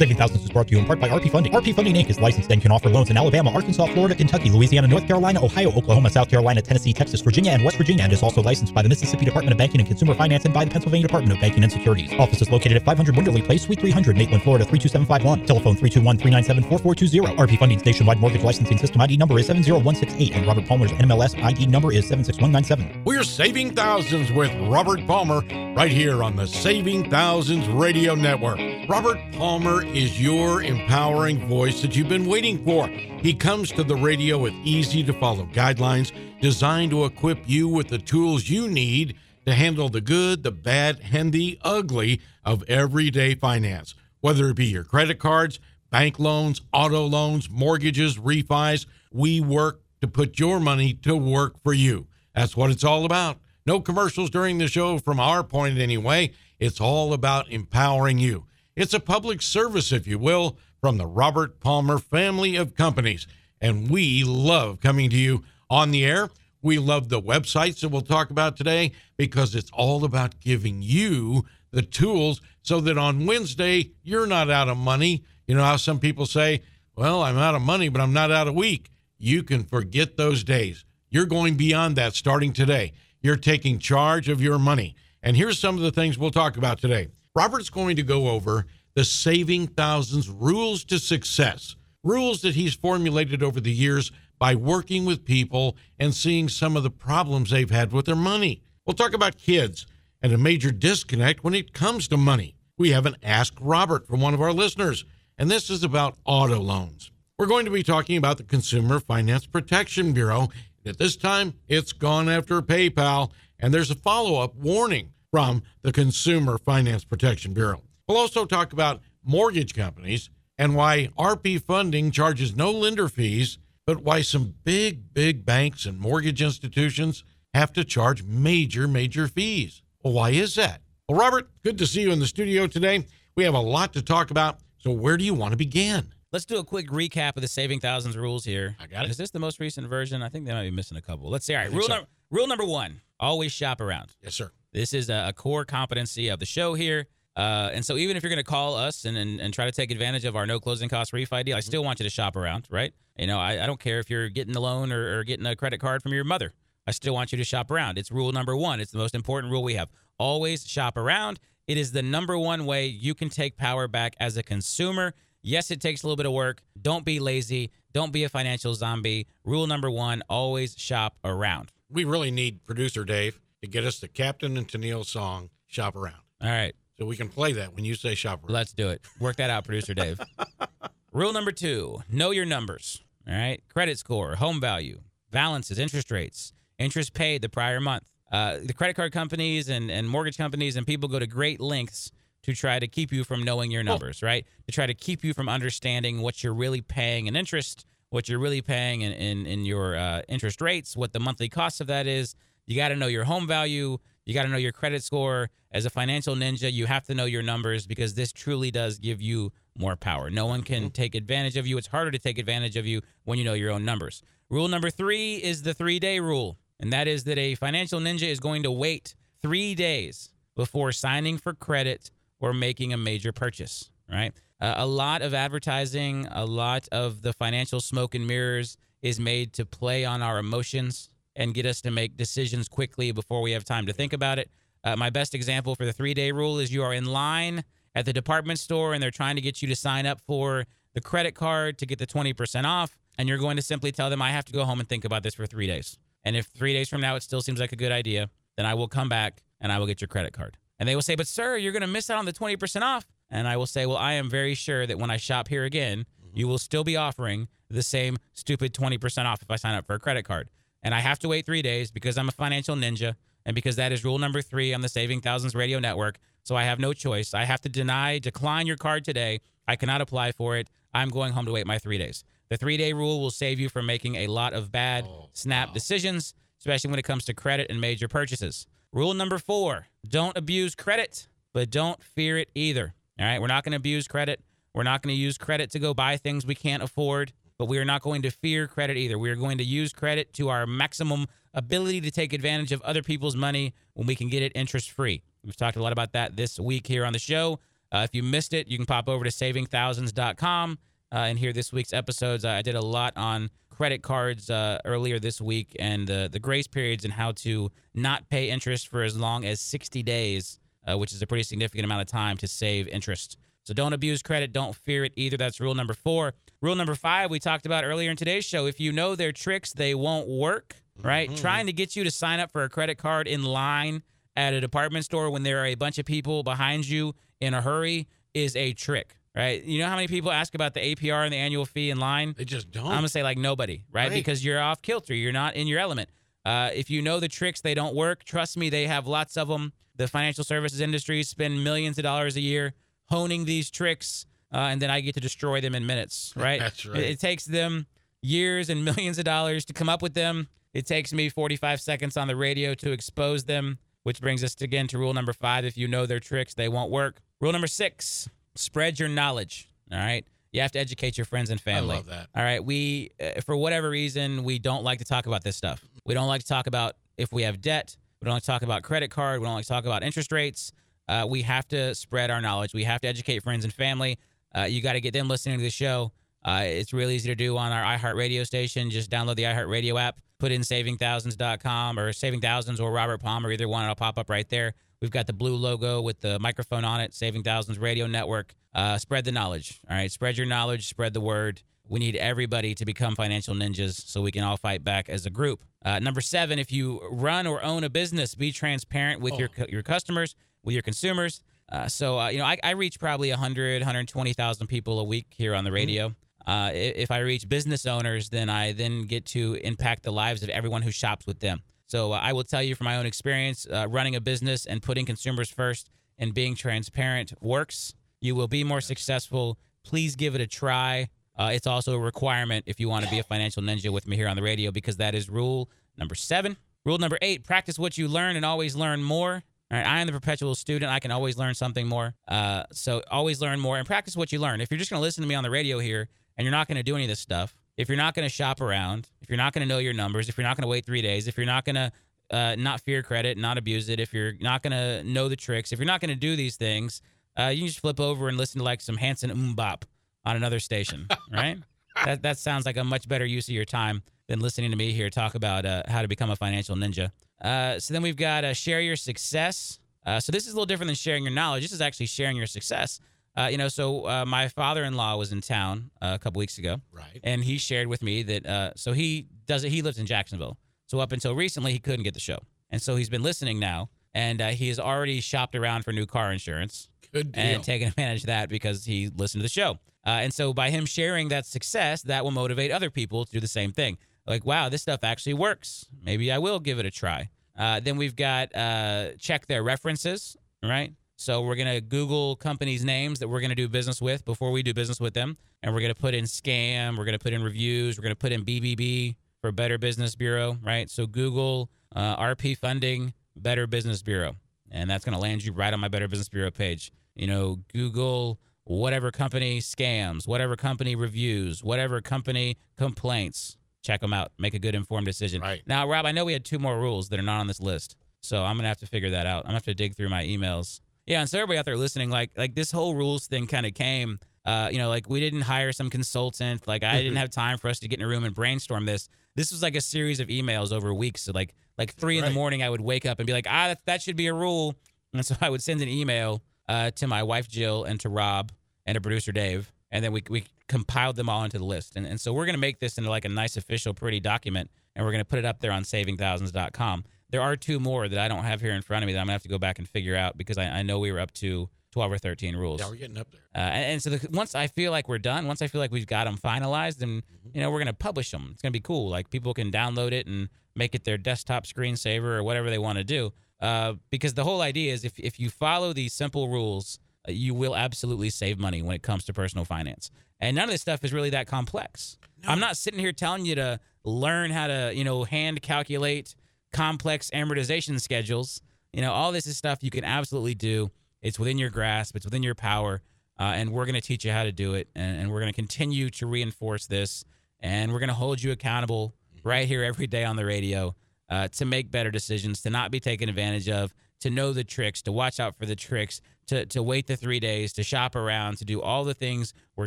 Saving Thousands is brought to you in part by RP Funding. RP Funding Inc. is licensed and can offer loans in Alabama, Arkansas, Florida, Kentucky, Louisiana, North Carolina, Ohio, Oklahoma, South Carolina, Tennessee, Texas, Virginia, and West Virginia, and is also licensed by the Mississippi Department of Banking and Consumer Finance and by the Pennsylvania Department of Banking and Securities. Office is located at 500 Winderley Place, Suite 300, Maitland, Florida 32751. Telephone 321-397-4420. RP Funding's nationwide mortgage licensing system ID number is 70168, and Robert Palmer's NMLS ID number is 76197. We're saving thousands with Robert Palmer right here on the Saving Thousands Radio Network. Robert Palmer is your empowering voice that you've been waiting for. He comes to the radio with easy to follow guidelines designed to equip you with the tools you need to handle the good, the bad, and the ugly of everyday finance. Whether it be your credit cards, bank loans, auto loans, mortgages, refis, we work to put your money to work for you. That's what it's all about. No commercials during the show from our point anyway. It's all about empowering you. It's a public service, if you will, from the Robert Palmer family of companies. And we love coming to you on the air. We love the websites that we'll talk about today because it's all about giving you the tools so that on Wednesday, you're not out of money. You know how some people say, well, I'm out of money, but I'm not out of week. You can forget those days. You're going beyond that starting today. You're taking charge of your money. And here's some of the things we'll talk about today. Robert's going to go over the Saving Thousands rules to success, rules that he's formulated over the years by working with people and seeing some of the problems they've had with their money. We'll talk about kids and a major disconnect when it comes to money. We have an Ask Robert from one of our listeners, and this is about auto loans. We're going to be talking about the Consumer Finance Protection Bureau. At this time, it's gone after PayPal, and there's a follow up warning from the Consumer Finance Protection Bureau. We'll also talk about mortgage companies and why RP funding charges no lender fees, but why some big, big banks and mortgage institutions have to charge major, major fees. Well, why is that? Well, Robert, good to see you in the studio today. We have a lot to talk about. So, where do you want to begin? Let's do a quick recap of the Saving Thousands rules here. I got it. Is this the most recent version? I think they might be missing a couple. Let's see. All right. Rule, so. num- rule number one always shop around. Yes, sir. This is a, a core competency of the show here. Uh, and so even if you're going to call us and, and, and try to take advantage of our no closing cost refi deal, I still want you to shop around, right? You know, I, I don't care if you're getting a loan or, or getting a credit card from your mother. I still want you to shop around. It's rule number one. It's the most important rule we have. Always shop around. It is the number one way you can take power back as a consumer. Yes, it takes a little bit of work. Don't be lazy. Don't be a financial zombie. Rule number one always shop around. We really need producer Dave to get us the Captain and Tennille song, Shop Around. All right. So we can play that when you say shop around. Let's do it. Work that out, producer Dave. Rule number two know your numbers. All right. Credit score, home value, balances, interest rates, interest paid the prior month. Uh, the credit card companies and, and mortgage companies and people go to great lengths to try to keep you from knowing your numbers, right? To try to keep you from understanding what you're really paying in interest, what you're really paying in, in, in your uh, interest rates, what the monthly cost of that is. You got to know your home value. You got to know your credit score. As a financial ninja, you have to know your numbers because this truly does give you more power. No one can take advantage of you. It's harder to take advantage of you when you know your own numbers. Rule number three is the three day rule, and that is that a financial ninja is going to wait three days before signing for credit or making a major purchase, right? Uh, a lot of advertising, a lot of the financial smoke and mirrors is made to play on our emotions and get us to make decisions quickly before we have time to think about it. Uh, my best example for the three day rule is you are in line at the department store and they're trying to get you to sign up for the credit card to get the 20% off. And you're going to simply tell them, I have to go home and think about this for three days. And if three days from now it still seems like a good idea, then I will come back and I will get your credit card. And they will say, But sir, you're going to miss out on the 20% off. And I will say, Well, I am very sure that when I shop here again, you will still be offering the same stupid 20% off if I sign up for a credit card. And I have to wait three days because I'm a financial ninja and because that is rule number three on the Saving Thousands radio network. So I have no choice. I have to deny, decline your card today. I cannot apply for it. I'm going home to wait my three days. The three day rule will save you from making a lot of bad oh, snap decisions, especially when it comes to credit and major purchases. Rule number four don't abuse credit, but don't fear it either. All right. We're not going to abuse credit. We're not going to use credit to go buy things we can't afford, but we are not going to fear credit either. We are going to use credit to our maximum ability to take advantage of other people's money when we can get it interest free. We've talked a lot about that this week here on the show. Uh, if you missed it, you can pop over to savingthousands.com uh, and hear this week's episodes. I did a lot on credit cards uh, earlier this week and the the grace periods and how to not pay interest for as long as 60 days, uh, which is a pretty significant amount of time to save interest. So don't abuse credit. Don't fear it either. That's rule number four. Rule number five, we talked about earlier in today's show. If you know their tricks, they won't work, right? Mm-hmm. Trying to get you to sign up for a credit card in line at a department store when there are a bunch of people behind you in a hurry is a trick, right? You know how many people ask about the APR and the annual fee in line? They just don't. I'm gonna say like nobody, right? Right. Because you're off kilter. You're not in your element. Uh, if you know the tricks, they don't work. Trust me, they have lots of them. The financial services industry spend millions of dollars a year honing these tricks, uh, and then I get to destroy them in minutes, right? That's right. It, it takes them years and millions of dollars to come up with them. It takes me 45 seconds on the radio to expose them, which brings us again to rule number five. If you know their tricks, they won't work. Rule number six: spread your knowledge. All right, you have to educate your friends and family. I love that. All right, we uh, for whatever reason we don't like to talk about this stuff. We don't like to talk about if we have debt. We don't like to talk about credit card. We don't like to talk about interest rates. Uh, we have to spread our knowledge. We have to educate friends and family. Uh, you got to get them listening to the show. Uh, it's really easy to do on our iHeartRadio station. Just download the iHeartRadio app, put in savingthousands.com or Saving Thousands or Robert Palmer, either one. It'll pop up right there. We've got the blue logo with the microphone on it, Saving Thousands Radio Network. Uh, spread the knowledge. All right. Spread your knowledge, spread the word. We need everybody to become financial ninjas so we can all fight back as a group. Uh, number seven, if you run or own a business, be transparent with your your customers, with your consumers. Uh, so, uh, you know, I, I reach probably 100, 120,000 people a week here on the radio. Uh, if I reach business owners, then I then get to impact the lives of everyone who shops with them. So uh, I will tell you from my own experience, uh, running a business and putting consumers first and being transparent works. You will be more successful. Please give it a try. Uh, it's also a requirement if you want to be a financial ninja with me here on the radio because that is rule number seven. Rule number eight: practice what you learn and always learn more. All right, I am the perpetual student. I can always learn something more. Uh, so always learn more and practice what you learn. If you're just going to listen to me on the radio here and you're not going to do any of this stuff, if you're not going to shop around, if you're not going to know your numbers, if you're not going to wait three days, if you're not going to uh, not fear credit, not abuse it, if you're not going to know the tricks, if you're not going to do these things, uh, you can just flip over and listen to like some Hanson MMMBop on another station, right? that that sounds like a much better use of your time than listening to me here talk about uh, how to become a financial ninja. Uh, so then we've got uh, share your success. Uh, so this is a little different than sharing your knowledge. This is actually sharing your success. Uh, you know, so uh, my father-in-law was in town uh, a couple weeks ago, Right. and he shared with me that uh, so he does it. He lives in Jacksonville, so up until recently he couldn't get the show, and so he's been listening now, and uh, he has already shopped around for new car insurance Good deal. and taking advantage of that because he listened to the show. Uh, and so by him sharing that success, that will motivate other people to do the same thing. Like, wow, this stuff actually works. Maybe I will give it a try. Uh, then we've got uh, check their references, right? So we're gonna Google companies' names that we're gonna do business with before we do business with them, and we're gonna put in scam. We're gonna put in reviews. We're gonna put in BBB for Better Business Bureau, right? So Google uh, RP Funding Better Business Bureau, and that's gonna land you right on my Better Business Bureau page. You know, Google whatever company scams, whatever company reviews, whatever company complaints. Check them out. Make a good informed decision. Right. Now, Rob, I know we had two more rules that are not on this list, so I'm gonna have to figure that out. I'm gonna have to dig through my emails. Yeah, and so everybody out there listening, like like this whole rules thing kind of came. Uh, you know, like we didn't hire some consultant. Like I didn't have time for us to get in a room and brainstorm this. This was like a series of emails over weeks. So like like three in the morning, I would wake up and be like, ah, that, that should be a rule. And so I would send an email uh, to my wife Jill and to Rob and to producer Dave, and then we we compiled them all into the list. And and so we're gonna make this into like a nice official, pretty document, and we're gonna put it up there on SavingThousands.com. There are two more that I don't have here in front of me that I'm gonna have to go back and figure out because I, I know we were up to 12 or 13 rules. yeah, we're getting up there. Uh, and, and so the, once I feel like we're done, once I feel like we've got them finalized, then you know we're gonna publish them. It's gonna be cool. Like people can download it and make it their desktop screensaver or whatever they want to do. Uh, because the whole idea is if if you follow these simple rules, uh, you will absolutely save money when it comes to personal finance. And none of this stuff is really that complex. I'm not sitting here telling you to learn how to you know hand calculate complex amortization schedules. You know, all this is stuff you can absolutely do. It's within your grasp. It's within your power. Uh, and we're going to teach you how to do it. And, and we're going to continue to reinforce this. And we're going to hold you accountable right here every day on the radio uh, to make better decisions, to not be taken advantage of, to know the tricks, to watch out for the tricks, to, to wait the three days, to shop around, to do all the things we're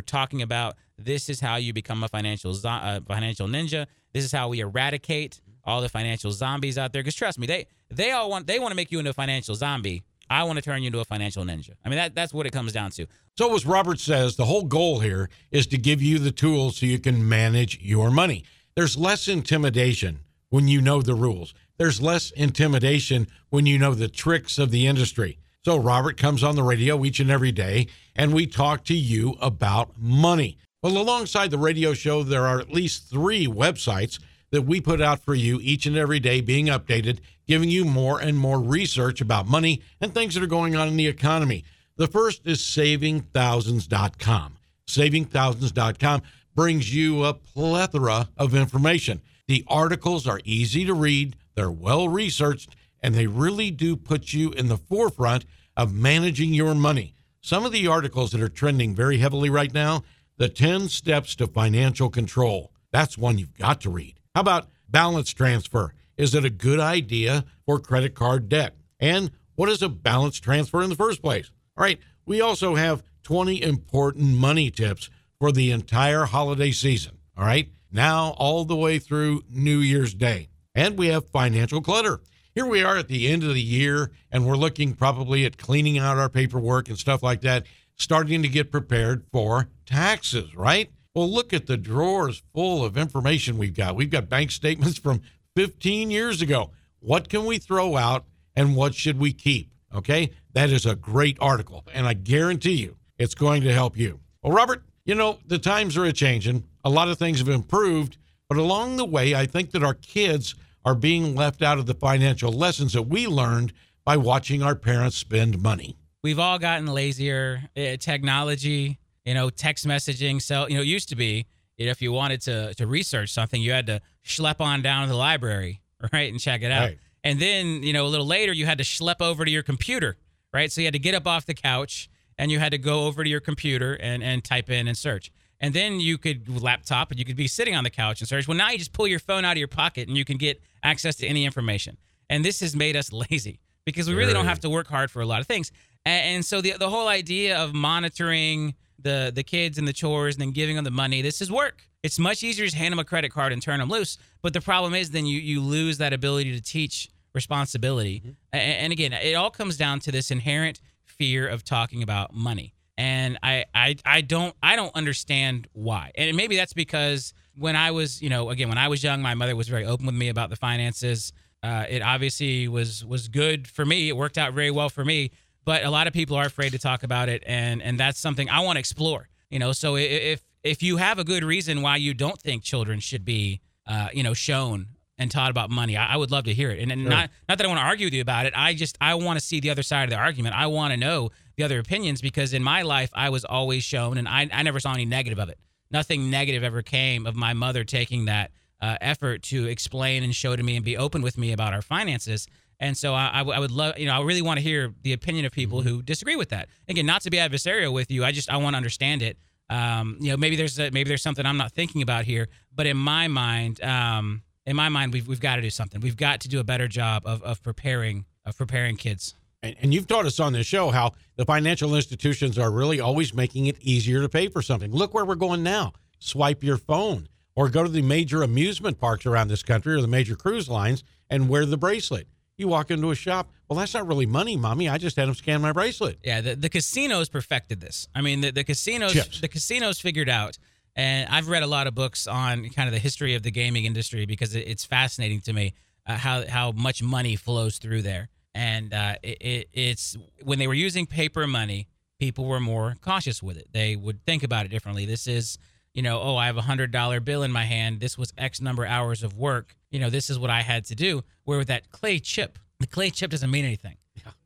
talking about. This is how you become a financial zo- uh, financial ninja. This is how we eradicate all the financial zombies out there. Because trust me, they they all want they want to make you into a financial zombie. I want to turn you into a financial ninja. I mean that that's what it comes down to. So, as Robert says, the whole goal here is to give you the tools so you can manage your money. There's less intimidation when you know the rules, there's less intimidation when you know the tricks of the industry. So, Robert comes on the radio each and every day, and we talk to you about money. Well, alongside the radio show, there are at least three websites that we put out for you each and every day, being updated, giving you more and more research about money and things that are going on in the economy. The first is savingthousands.com. Savingthousands.com brings you a plethora of information. The articles are easy to read, they're well researched, and they really do put you in the forefront of managing your money. Some of the articles that are trending very heavily right now the 10 steps to financial control. That's one you've got to read. How about balance transfer? Is it a good idea for credit card debt? And what is a balance transfer in the first place? All right, we also have 20 important money tips for the entire holiday season. All right, now all the way through New Year's Day. And we have financial clutter. Here we are at the end of the year, and we're looking probably at cleaning out our paperwork and stuff like that, starting to get prepared for taxes, right? Well, look at the drawers full of information we've got. We've got bank statements from 15 years ago. What can we throw out and what should we keep? Okay, that is a great article, and I guarantee you it's going to help you. Well, Robert, you know, the times are a changing. A lot of things have improved, but along the way, I think that our kids are being left out of the financial lessons that we learned by watching our parents spend money. We've all gotten lazier. Uh, technology, you know, text messaging. So, you know, it used to be you know, if you wanted to to research something, you had to schlep on down to the library, right, and check it out. Right. And then, you know, a little later, you had to schlep over to your computer, right? So you had to get up off the couch and you had to go over to your computer and, and type in and search. And then you could laptop and you could be sitting on the couch and search. Well, now you just pull your phone out of your pocket and you can get access to any information. And this has made us lazy because we really don't have to work hard for a lot of things. And, and so the the whole idea of monitoring the the kids and the chores and then giving them the money, this is work. It's much easier to just hand them a credit card and turn them loose. But the problem is then you you lose that ability to teach responsibility. Mm-hmm. A- And, again, it all comes down to this inherent fear of talking about money. And I, I I don't I don't understand why. And maybe that's because when I was, you know, again, when I was young, my mother was very open with me about the finances. Uh, it obviously was was good for me. It worked out very well for me. But a lot of people are afraid to talk about it, and and that's something I want to explore. You know, so if if you have a good reason why you don't think children should be, uh, you know, shown and taught about money, I, I would love to hear it. And, and Sure. not not that I want to argue with you about it. I just I want to see the other side of the argument. I want to know the other opinions because in my life I was always shown, and I I never saw any negative of it. Nothing negative ever came of my mother taking that uh, effort to explain and show to me and be open with me about our finances. And so I, I w- I would love, you know, I really want to hear the opinion of people who disagree with that. Again, not to be adversarial with you. I just I want to understand it. Um, you know, maybe there's a, maybe there's something I'm not thinking about here, but in my mind, um, in my mind, we've we've got to do something. We've got to do a better job of of preparing of preparing kids. And, and you've taught us on this show how the financial institutions are really always making it easier to pay for something. Look where we're going now. Swipe your phone or go to the major amusement parks around this country or the major cruise lines and wear the bracelet. You walk into a shop, well, that's not really money, mommy. I just had them scan my bracelet. Yeah, the, the casinos perfected this. I mean, the, the casinos Chips. the casinos figured out, and I've read a lot of books on kind of the history of the gaming industry because it, it's fascinating to me uh, how how much money flows through there. And uh, it, it, it's when they were using paper money, people were more cautious with it. They would think about it differently. This is you know, oh, I have a hundred dollar bill in my hand. This was X number hours of work. You know, this is what I had to do. Where with that clay chip, the clay chip doesn't mean anything.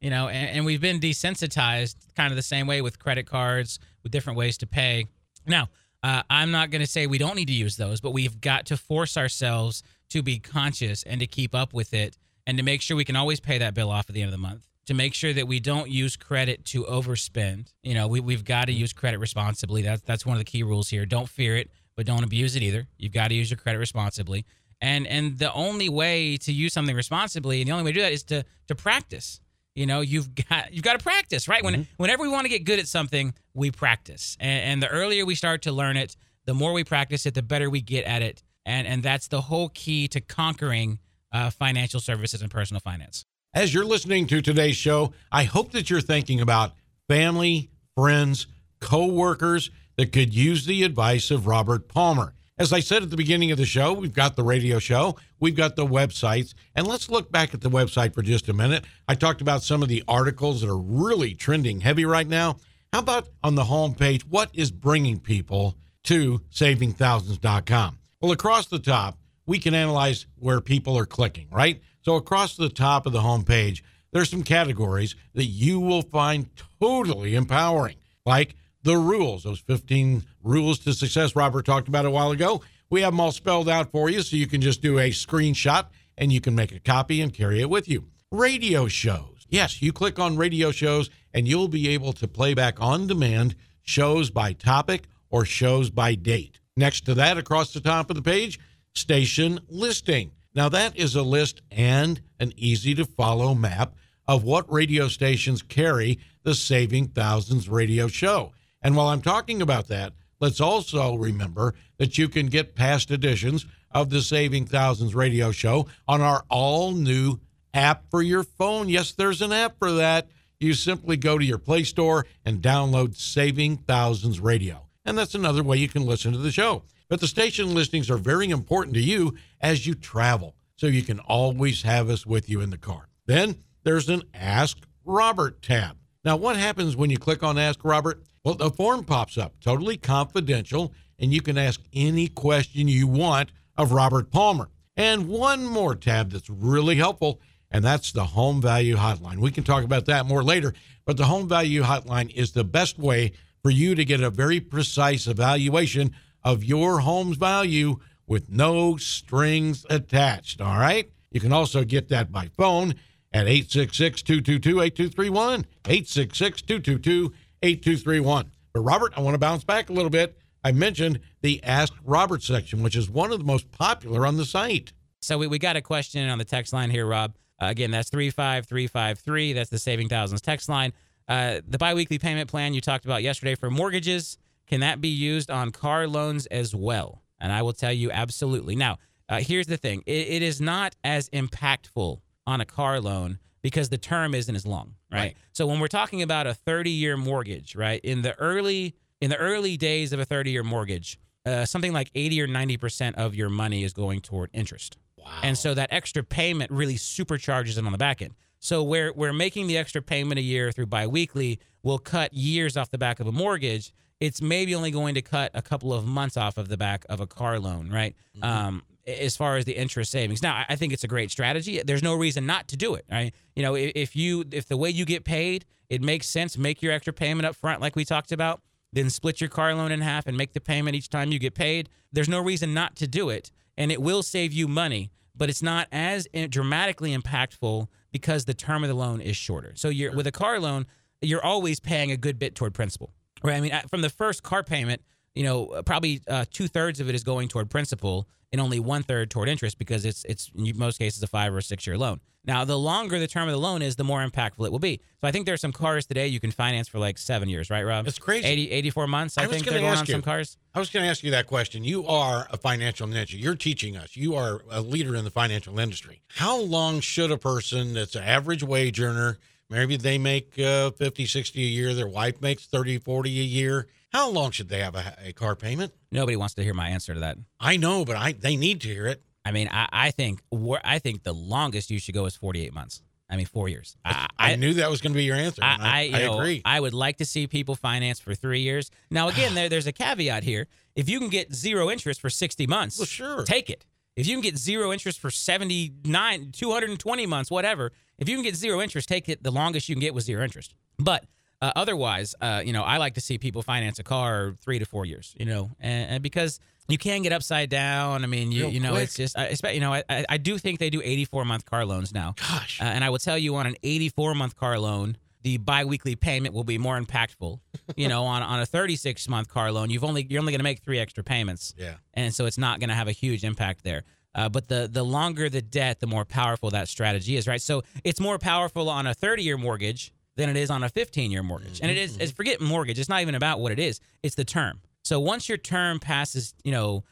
You know, and, and we've been desensitized kind of the same way with credit cards, with different ways to pay. Now, uh, I'm not going to say we don't need to use those, but we've got to force ourselves to be conscious and to keep up with it and to make sure we can always pay that bill off at the end of the month. To make sure that we don't use credit to overspend. You know, we, we've got to use credit responsibly. That's that's one of the key rules here. Don't fear it, but don't abuse it either. You've got to use your credit responsibly. And and the only way to use something responsibly, and the only way to do that is to to practice. you know you've got you've got to practice right when Mm-hmm. whenever we want to get good at something we practice and, and the earlier we start to learn it the more we practice it the better we get at it and and that's the whole key to conquering uh, financial services and personal finance As you're listening to today's show, I hope that you're thinking about family, friends, co-workers that could use the advice of Robert Palmer. As I said at the beginning of the show, we've got the radio show, we've got the websites, and let's look back at the website for just a minute. I talked about some of the articles that are really trending heavy right now. How about on the homepage, what is bringing people to savingthousands.com? Well, across the top, we can analyze where people are clicking, right? So across the top of the homepage, there's some categories that you will find totally empowering, like the rules, those 15 rules to success Robert talked about a while ago. We have them all spelled out for you so you can just do a screenshot and you can make a copy and carry it with you. Radio shows. Yes, you click on radio shows and you'll be able to play back on demand shows by topic or shows by date. Next to that, across the top of the page, station listing. Now, that is a list and an easy to follow map of what radio stations carry the Saving Thousands radio show. And while I'm talking about that, let's also remember that you can get past editions of the Saving Thousands radio show on our all new app for your phone. Yes, there's an app for that. You simply go to your Play Store and download Saving Thousands Radio. And that's another way you can listen to the show. But the station listings are very important to you as you travel, so you can always have us with you in the car. Then there's an Ask Robert tab. Now, what happens when you click on Ask Robert? Well, the form pops up, totally confidential, and you can ask any question you want of Robert Palmer. And one more tab that's really helpful, and that's the home value hotline. We can talk about that more later, but the home value hotline is the best way for you to get a very precise evaluation of your home's value with no strings attached. All right. You can also get that by phone at 866 222 8231. 866 222 8231. But, Robert, I want to bounce back a little bit. I mentioned the Ask Robert section, which is one of the most popular on the site. So we, we got a question on the text line here, Rob. Uh, again, that's 35353. That's the Saving Thousands text line. Uh, the biweekly payment plan you talked about yesterday for mortgages, can that be used on car loans as well? And I will tell you absolutely. Now, uh, here's the thing it, it is not as impactful on a car loan because the term isn't as long, right? Right. So when we're talking about a 30 year mortgage, right, in the early in the early days of a 30 year mortgage, uh, something like 80 or 90 percent of your money is going toward interest. Wow. And so that extra payment really supercharges it on the back end. So where we're making the extra payment a year through biweekly will cut years off the back of a mortgage. It's maybe only going to cut a couple of months off of the back of a car loan, right? Um, as far as the interest savings. Now, I- think it's a great strategy. There's no reason not to do it, right? You know, if, if you if the way you get paid, it makes sense. Make your extra payment up front, like we talked about. Then split your car loan in half and make the payment each time you get paid. There's no reason not to do it, and it will save you money. But it's not as dramatically impactful because the term of the loan is shorter. So you're with a car loan, you're always paying a good bit toward principal, right? I mean, from the first car payment, you know, uh, probably uh, two thirds of it is going toward principal, and only one third toward interest because it's it's in most cases a five or six year loan. Now, the longer the term of the loan is, the more impactful it will be. So I think there's some cars today you can finance for like seven years, right, Rob? It's crazy. 80, 84 months. I, I was think they're going ask on you. some cars. I was going to ask you that question. You are a financial ninja. You're teaching us. You are a leader in the financial industry. How long should a person that's an average wage earner, maybe they make uh, 50, 60 a year, their wife makes 30, 40 a year, how long should they have a, a car payment? Nobody wants to hear my answer to that. I know, but I they need to hear it. I mean, I, I think I think the longest you should go is 48 months. I mean, four years. I, I, knew that was going to be your answer. I, I, I, you I know, agree. I would like to see people finance for three years. Now, again, there, there's a caveat here. If you can get zero interest for 60 months, Well, sure. take it. If you can get zero interest for 79, 220 months, whatever, if you can get zero interest, take it. The longest you can get with zero interest. But uh, otherwise, uh, you know, I like to see people finance a car three to four years, you know, and, and because you can get upside down. I mean, you, Real you know, quick. it's just, I, expect- you know, I, I I do think they do 84 month car loans now. Gosh. Uh, and I will tell you on an 84 month car loan, the biweekly payment will be more impactful. you know, on, on a 36 month car loan, you've only you're only going to make three extra payments, yeah. and so it's not going to have a huge impact there. Uh, but the the longer the debt, the more powerful that strategy is, right? So it's more powerful on a 30 year mortgage than it is on a 15 year mortgage. And it is, it's, forget mortgage. It's not even about what it is. It's the term. So once your term passes, you know,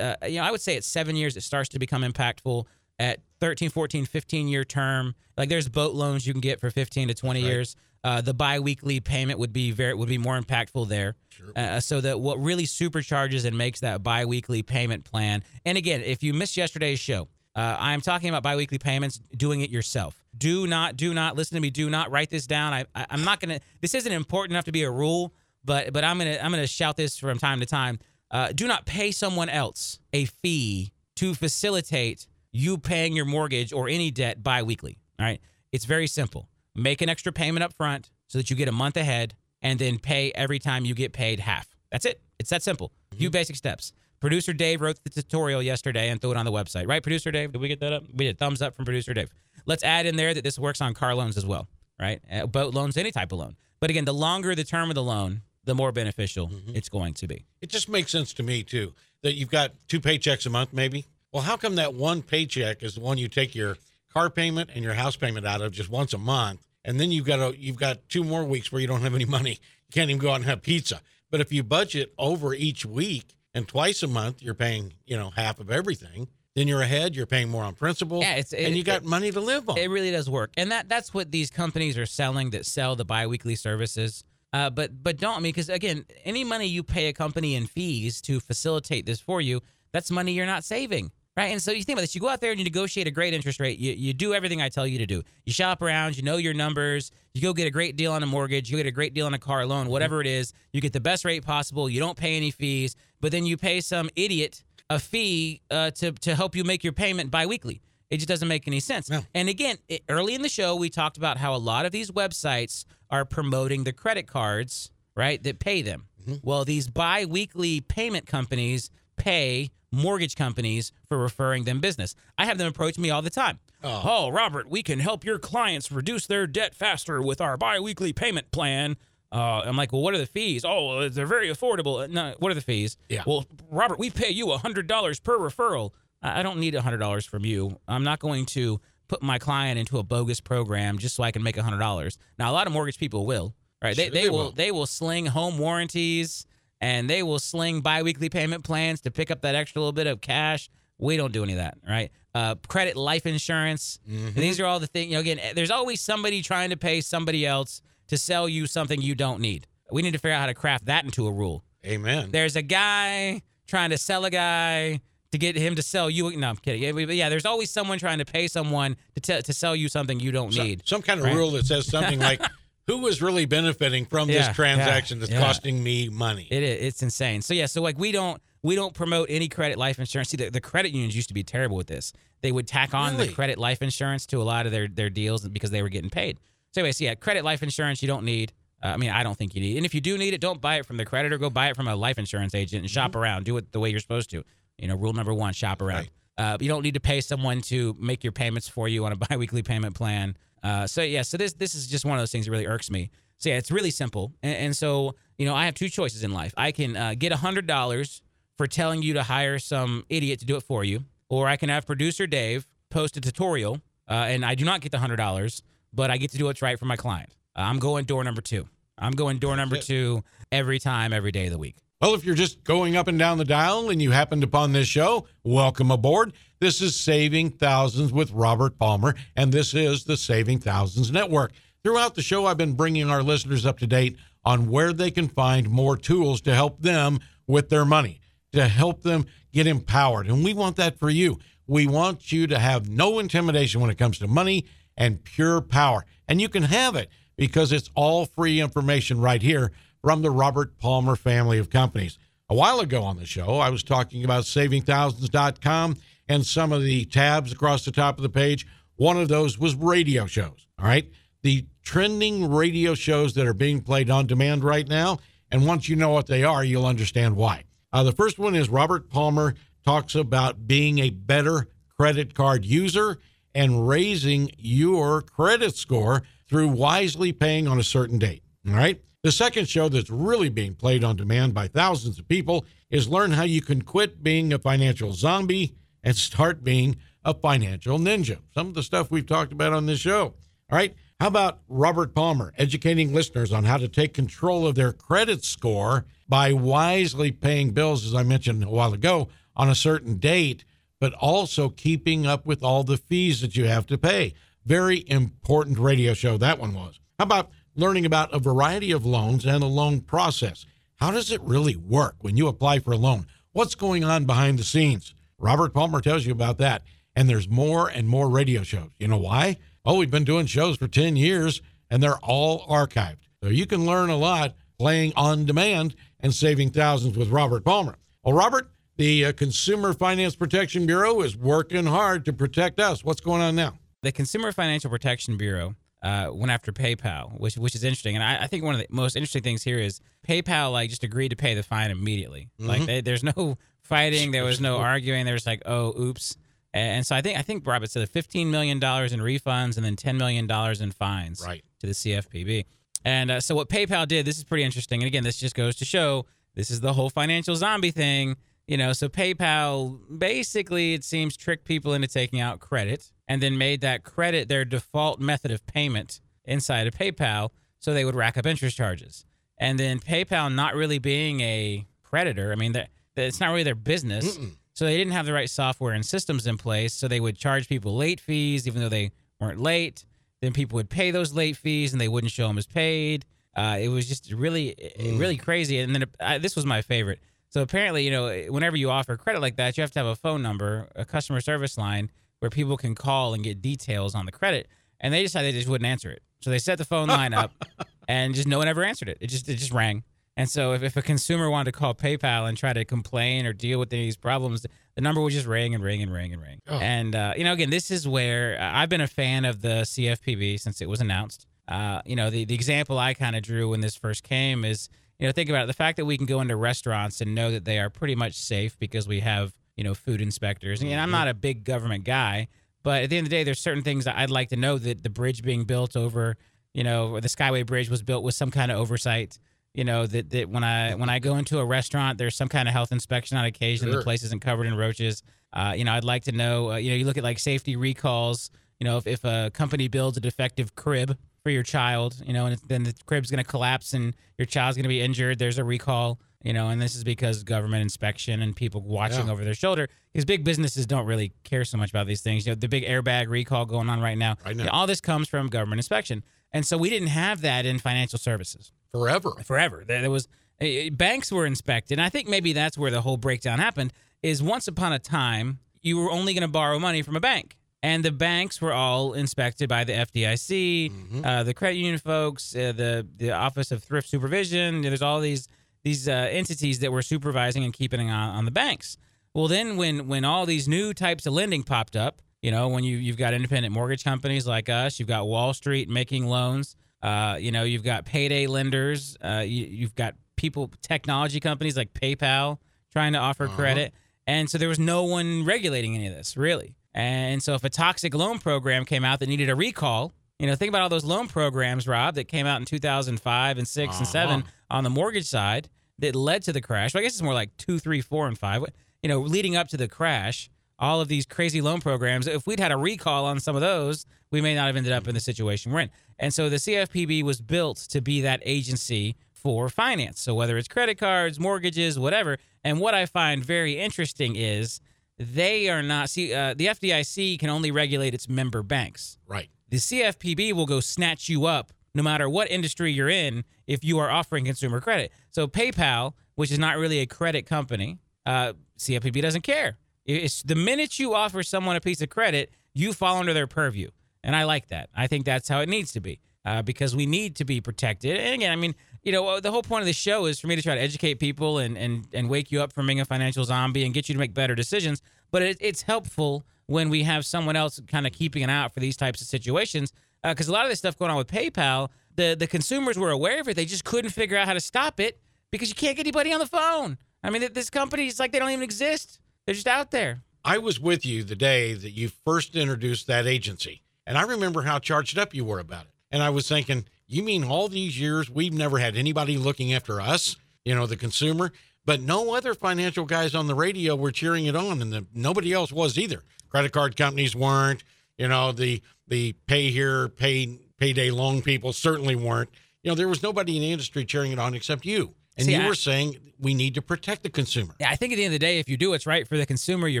uh, you know, I would say at seven years, it starts to become impactful. At 13, 14, 15 year term, like there's boat loans you can get for 15 to 20 years. Uh, the biweekly payment would be very would be more impactful there. Uh, so that what really supercharges and makes that biweekly payment plan. And again, if you missed yesterday's show, uh, I am talking about biweekly payments, doing it yourself. Do not, do not listen to me. Do not write this down. I, I I'm not gonna. This isn't important enough to be a rule, but but I'm gonna I'm gonna shout this from time to time. Uh, do not pay someone else a fee to facilitate you paying your mortgage or any debt biweekly. All right, it's very simple. Make an extra payment up front so that you get a month ahead, and then pay every time you get paid half. That's it. It's that simple. Few basic steps. Producer Dave wrote the tutorial yesterday and threw it on the website. Right, Producer Dave? Did we get that up? We did. Thumbs up from Producer Dave. Let's add in there that this works on car loans as well, right? Uh, boat loans, any type of loan. But again, the longer the term of the loan, the more beneficial it's going to be. It just makes sense to me too that you've got two paychecks a month, maybe. Well, how come that one paycheck is the one you take your car payment and your house payment out of just once a month, and then you've got a, you've got two more weeks where you don't have any money, you can't even go out and have pizza. But if you budget over each week and twice a month, you're paying you know half of everything. Then you're ahead. You're paying more on principal, Yeah, it's- and you got it- money to live on. It really does work, and that that's what these companies are selling that sell the biweekly services. Uh, but but don't I mean because again, any money you pay a company in fees to facilitate this for you, that's money you're not saving, right? And so you think about this: you go out there and you negotiate a great interest rate. You you do everything I tell you to do. You shop around, you know your numbers. You go get a great deal on a mortgage. You get a great deal on a car loan, whatever it is. You get the best rate possible. You don't pay any fees, but then you pay some idiot a fee uh, to to help you make your payment biweekly. It just doesn't make any sense. No. And again, it, early in the show, we talked about how a lot of these websites are promoting the credit cards, right, that pay them. Well, these bi weekly payment companies pay mortgage companies for referring them business. I have them approach me all the time. Oh, Robert, we can help your clients reduce their debt faster with our bi weekly payment plan. Uh, I'm like, well, what are the fees? Oh, they're very affordable. Uh, No, what are the fees? Yeah. Well, Robert, we pay you $100 per referral. I don't need $100 from you. I'm not going to put my client into a bogus program just so I can make $100. Now, a lot of mortgage people will, right? They, Sure they, they will, will. they will sling home warranties and they will sling biweekly payment plans to pick up that extra little bit of cash. We don't do any of that, right? Uh, credit life insurance. Mm-hmm. These are all the things, you know, again, there's always somebody trying to pay somebody else to sell you something you don't need. We need to figure out how to craft that into a rule. Amen. There's a guy trying to sell a guy to get him to sell you. No, I'm kidding. Yeah, but yeah, there's always someone trying to pay someone to tell to sell you something you don't So- need. some kind of right? rule that says something like, "Who is really benefiting from Yeah, this transaction yeah, that's yeah. costing me money?" It is. It's insane. So yeah. So like we don't we don't promote any credit life insurance. See, the, the credit unions used to be terrible with this. They would tack on Really? the credit life insurance to a lot of their their deals because they were getting paid. So anyway, so yeah, credit life insurance you don't need. Uh, I mean, I don't think you need. And if you do need it, don't buy it from the creditor. Go buy it from a life insurance agent and shop around. Do it the way you're supposed to. You know, rule number one: shop around. Right. Uh, you don't need to pay someone to make your payments for you on a biweekly payment plan. Uh, so yeah, so this this is just one of those things that really irks me. So yeah, it's really simple. And, and so you know, I have two choices in life. I can uh, get a hundred dollars for telling you to hire some idiot to do it for you, or I can have producer Dave post a tutorial, uh, and I do not get the hundred dollars, but I get to do what's right for my client. I'm going door number two. I'm going door number two every time, every day of the week. Well, if you're just going up and down the dial and you happened upon this show, welcome aboard. This is Saving Thousands with Robert Palmer, and this is the Saving Thousands Network. Throughout the show, I've been bringing our listeners up to date on where they can find more tools to help them with their money, to help them get empowered. And we want that for you. We want you to have no intimidation when it comes to money and pure power. And you can have it because it's all free information right here from the Robert Palmer family of companies. A while ago on the show, I was talking about savingthousands.com and some of the tabs across the top of the page. One of those was radio shows. All right. The trending radio shows that are being played on demand right now. And once you know what they are, you'll understand why. Uh, the first one is Robert Palmer talks about being a better credit card user and raising your credit score through wisely paying on a certain date. All right. The second show that's really being played on demand by thousands of people is Learn How You Can Quit Being a Financial Zombie and start being a financial ninja. Some of the stuff we've talked about on this show. All right. How about Robert Palmer educating listeners on how to take control of their credit score by wisely paying bills, as I mentioned a while ago, on a certain date, but also keeping up with all the fees that you have to pay? Very important radio show that one was. How about learning about a variety of loans and a loan process? How does it really work when you apply for a loan? What's going on behind the scenes? Robert Palmer tells you about that. And there's more and more radio shows. You know why? Oh, we've been doing shows for 10 years and they're all archived. So you can learn a lot playing on demand and saving thousands with Robert Palmer. Well, Robert, the uh, Consumer Finance Protection Bureau is working hard to protect us. What's going on now? The Consumer Financial Protection Bureau uh, went after PayPal, which which is interesting. And I, I, think one of the most interesting things here is PayPal like just agreed to pay the fine immediately. Mm-hmm. Like they, there's no fighting, there was no arguing. There was like, oh, oops. And so I think I think Robert said fifteen million dollars in refunds and then ten million dollars in fines right. to the CFPB. And uh, so what PayPal did, this is pretty interesting. And again, this just goes to show this is the whole financial zombie thing. You know, so PayPal basically it seems tricked people into taking out credit and then made that credit their default method of payment inside of PayPal, so they would rack up interest charges. And then PayPal not really being a predator, I mean, that it's not really their business. Mm-mm so they didn't have the right software and systems in place. So they would charge people late fees, even though they weren't late. Then people would pay those late fees and they wouldn't show them as paid. Uh, it was just really, mm. really crazy. And then uh, this was my favorite. So apparently, you know, whenever you offer credit like that, you have to have a phone number, a customer service line where people can call and get details on the credit. And they decided they just wouldn't answer it. So they set the phone line up and just no one ever answered it. It just it just rang. And so if, if a consumer wanted to call PayPal and try to complain or deal with these problems, the number would just ring and ring and ring and ring. Oh. And, uh, you know, again, this is where uh, I've been a fan of the CFPB since it was announced. Uh, you know, the, the example I kind of drew when this first came is, you know, think about it. The fact that we can go into restaurants and know that they are pretty much safe because we have, you know, food inspectors. And I'm mm-hmm. not a big government guy, but at the end of the day, there's certain things that I'd like to know that the bridge being built over, you know, or the Skyway Bridge was built with some kind of oversight you know that, that when I when I go into a restaurant, there's some kind of health inspection on occasion. Sure. The place isn't covered in roaches. Uh, you know, I'd like to know. Uh, you know, you look at like safety recalls. You know, if, if a company builds a defective crib for your child, you know, and then the crib's going to collapse and your child's going to be injured, there's a recall. You know, and this is because government inspection and people watching yeah. over their shoulder. Because big businesses don't really care so much about these things. You know, the big airbag recall going on right now. I know. You know all this comes from government inspection, and so we didn't have that in financial services forever. Forever. There, there was uh, banks were inspected. And I think maybe that's where the whole breakdown happened. Is once upon a time you were only going to borrow money from a bank, and the banks were all inspected by the FDIC, mm-hmm. uh, the credit union folks, uh, the the Office of Thrift Supervision. There's all these these uh, entities that were supervising and keeping on, on the banks. Well, then when when all these new types of lending popped up, you know, when you you've got independent mortgage companies like us, you've got Wall Street making loans. Uh, you know, you've got payday lenders. Uh, you, have got people, technology companies like PayPal trying to offer uh-huh. credit. And so there was no one regulating any of this, really. And so if a toxic loan program came out that needed a recall, you know, think about all those loan programs, Rob, that came out in 2005 and 6 uh-huh. and 7 on the mortgage side that led to the crash. Well, I guess it's more like 2, 3, 4, and 5. You know, leading up to the crash, all of these crazy loan programs, if we'd had a recall on some of those, we may not have ended up in the situation we're in. And so the CFPB was built to be that agency for finance. So whether it's credit cards, mortgages, whatever. And what I find very interesting is they are not see uh, the FDIC can only regulate its member banks. Right. The CFPB will go snatch you up no matter what industry you're in if you are offering consumer credit. So PayPal, which is not really a credit company, uh, CFPB doesn't care. It's the minute you offer someone a piece of credit, you fall under their purview. And I like that. I think that's how it needs to be uh, because we need to be protected. And again, I mean, you know, the whole point of the show is for me to try to educate people and, and, and wake you up from being a financial zombie and get you to make better decisions. But it, it's helpful when we have someone else kind of keeping an eye out for these types of situations. Because uh, a lot of this stuff going on with PayPal, the, the consumers were aware of it. They just couldn't figure out how to stop it because you can't get anybody on the phone. I mean, this company is like they don't even exist. They're just out there. I was with you the day that you first introduced that agency. And I remember how charged up you were about it. And I was thinking, you mean all these years we've never had anybody looking after us, you know, the consumer? but no other financial guys on the radio were cheering it on, and the, nobody else was either. Credit card companies weren't. You know, the the pay here, pay payday loan people certainly weren't. You know, there was nobody in the industry cheering it on except you. And See, you I- were saying we need to protect the consumer. Yeah, I think at the end of the day, if you do what's right for the consumer, you're